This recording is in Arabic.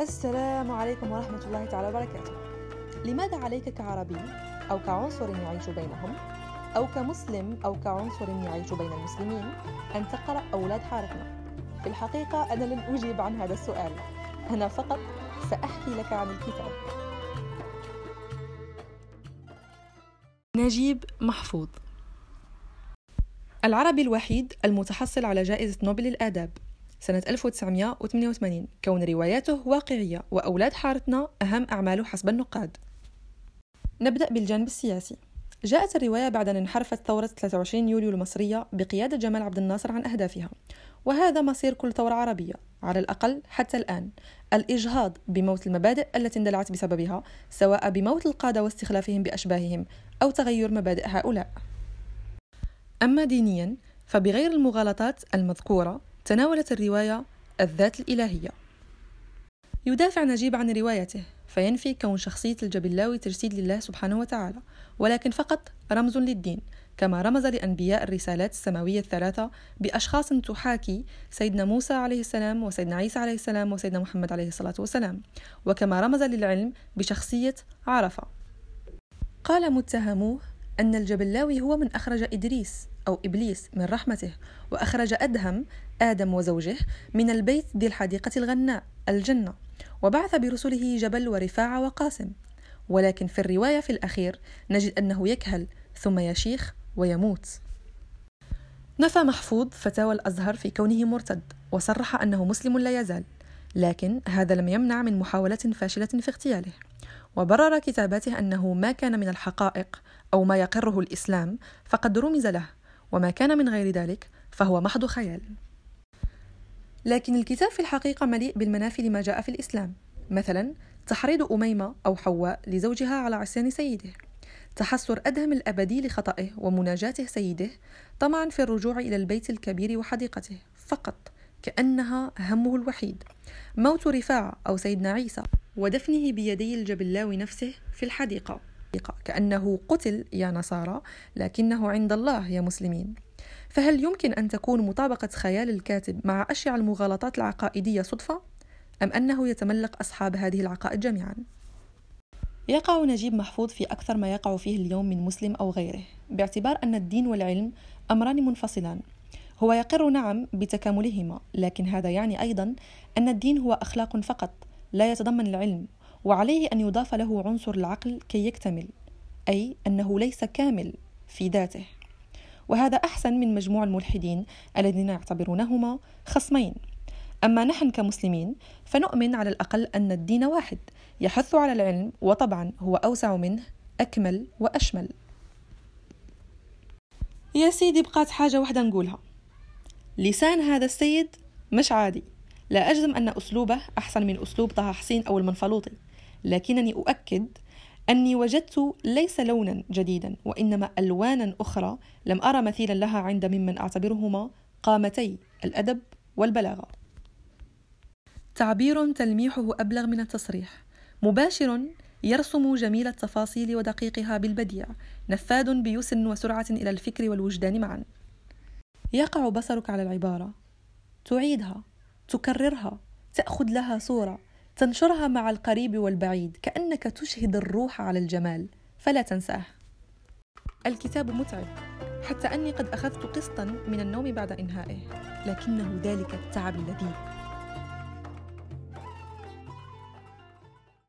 السلام عليكم ورحمة الله تعالى وبركاته. لماذا عليك كعربي أو كعنصر يعيش بينهم؟ أو كمسلم أو كعنصر يعيش بين المسلمين؟ أن تقرأ أولاد حارتنا؟ في الحقيقة أنا لن أجيب عن هذا السؤال. أنا فقط سأحكي لك عن الكتاب. نجيب محفوظ. العربي الوحيد المتحصل على جائزة نوبل للآداب سنة 1988 كون رواياته واقعية وأولاد حارتنا أهم أعماله حسب النقاد. نبدأ بالجانب السياسي. جاءت الرواية بعد أن انحرفت ثورة 23 يوليو المصرية بقيادة جمال عبد الناصر عن أهدافها. وهذا مصير كل ثورة عربية على الأقل حتى الآن. الإجهاض بموت المبادئ التي اندلعت بسببها سواء بموت القادة واستخلافهم بأشباههم أو تغير مبادئ هؤلاء. أما دينيا فبغير المغالطات المذكورة تناولت الرواية الذات الإلهية. يدافع نجيب عن روايته فينفي كون شخصية الجبلاوي تجسيد لله سبحانه وتعالى ولكن فقط رمز للدين كما رمز لأنبياء الرسالات السماوية الثلاثة بأشخاص تحاكي سيدنا موسى عليه السلام وسيدنا عيسى عليه السلام وسيدنا محمد عليه الصلاة والسلام وكما رمز للعلم بشخصية عرفة. قال متهموه أن الجبلاوي هو من أخرج إدريس أو إبليس من رحمته وأخرج أدهم آدم وزوجه من البيت ذي الحديقة الغناء الجنة وبعث برسله جبل ورفاعة وقاسم. ولكن في الرواية في الأخير نجد أنه يكهل ثم يشيخ ويموت. نفى محفوظ فتاوى الأزهر في كونه مرتد وصرح أنه مسلم لا يزال لكن هذا لم يمنع من محاولة فاشلة في اغتياله. وبرر كتاباته أنه ما كان من الحقائق أو ما يقره الإسلام فقد رمز له وما كان من غير ذلك فهو محض خيال. لكن الكتاب في الحقيقة مليء بالمنافي لما جاء في الإسلام. مثلا تحريض أميمة أو حواء لزوجها على عصيان سيده. تحسر أدهم الأبدي لخطئه ومناجاته سيده طمعا في الرجوع إلى البيت الكبير وحديقته. فقط كأنها همه الوحيد. موت رفاعة أو سيدنا عيسى ودفنه بيدي الجبلاوي نفسه في الحديقة كأنه قتل يا نصارى لكنه عند الله يا مسلمين فهل يمكن أن تكون مطابقة خيال الكاتب مع أشيع المغالطات العقائدية صدفة؟ أم أنه يتملق أصحاب هذه العقائد جميعا؟ يقع نجيب محفوظ في أكثر ما يقع فيه اليوم من مسلم أو غيره باعتبار أن الدين والعلم أمران منفصلان هو يقر نعم بتكاملهما لكن هذا يعني أيضا أن الدين هو أخلاق فقط لا يتضمن العلم وعليه أن يضاف له عنصر العقل كي يكتمل أي أنه ليس كامل في ذاته. وهذا أحسن من مجموع الملحدين الذين يعتبرونهما خصمين. أما نحن كمسلمين فنؤمن على الأقل أن الدين واحد يحث على العلم وطبعا هو أوسع منه أكمل وأشمل. يا سيدي بقات حاجة واحدة نقولها. لسان هذا السيد مش عادي. لا أجزم أن أسلوبه أحسن من أسلوب طه حسين أو المنفلوطي لكنني أؤكد أني وجدت ليس لونا جديدا وإنما ألوانا أخرى لم أرى مثيلا لها عند ممن أعتبرهما قامتي الأدب والبلاغة. تعبير تلميحه أبلغ من التصريح. مباشر يرسم جميل التفاصيل ودقيقها بالبديع نفاذ بيسر وسرعة إلى الفكر والوجدان معا. يقع بصرك على العبارة. تعيدها. تكررها تأخذ لها صورة تنشرها مع القريب والبعيد كأنك تشهد الروح على الجمال. فلا تنساه. الكتاب متعب حتى أني قد أخذت قسطا من النوم بعد إنهائه لكنه ذلك التعب الذي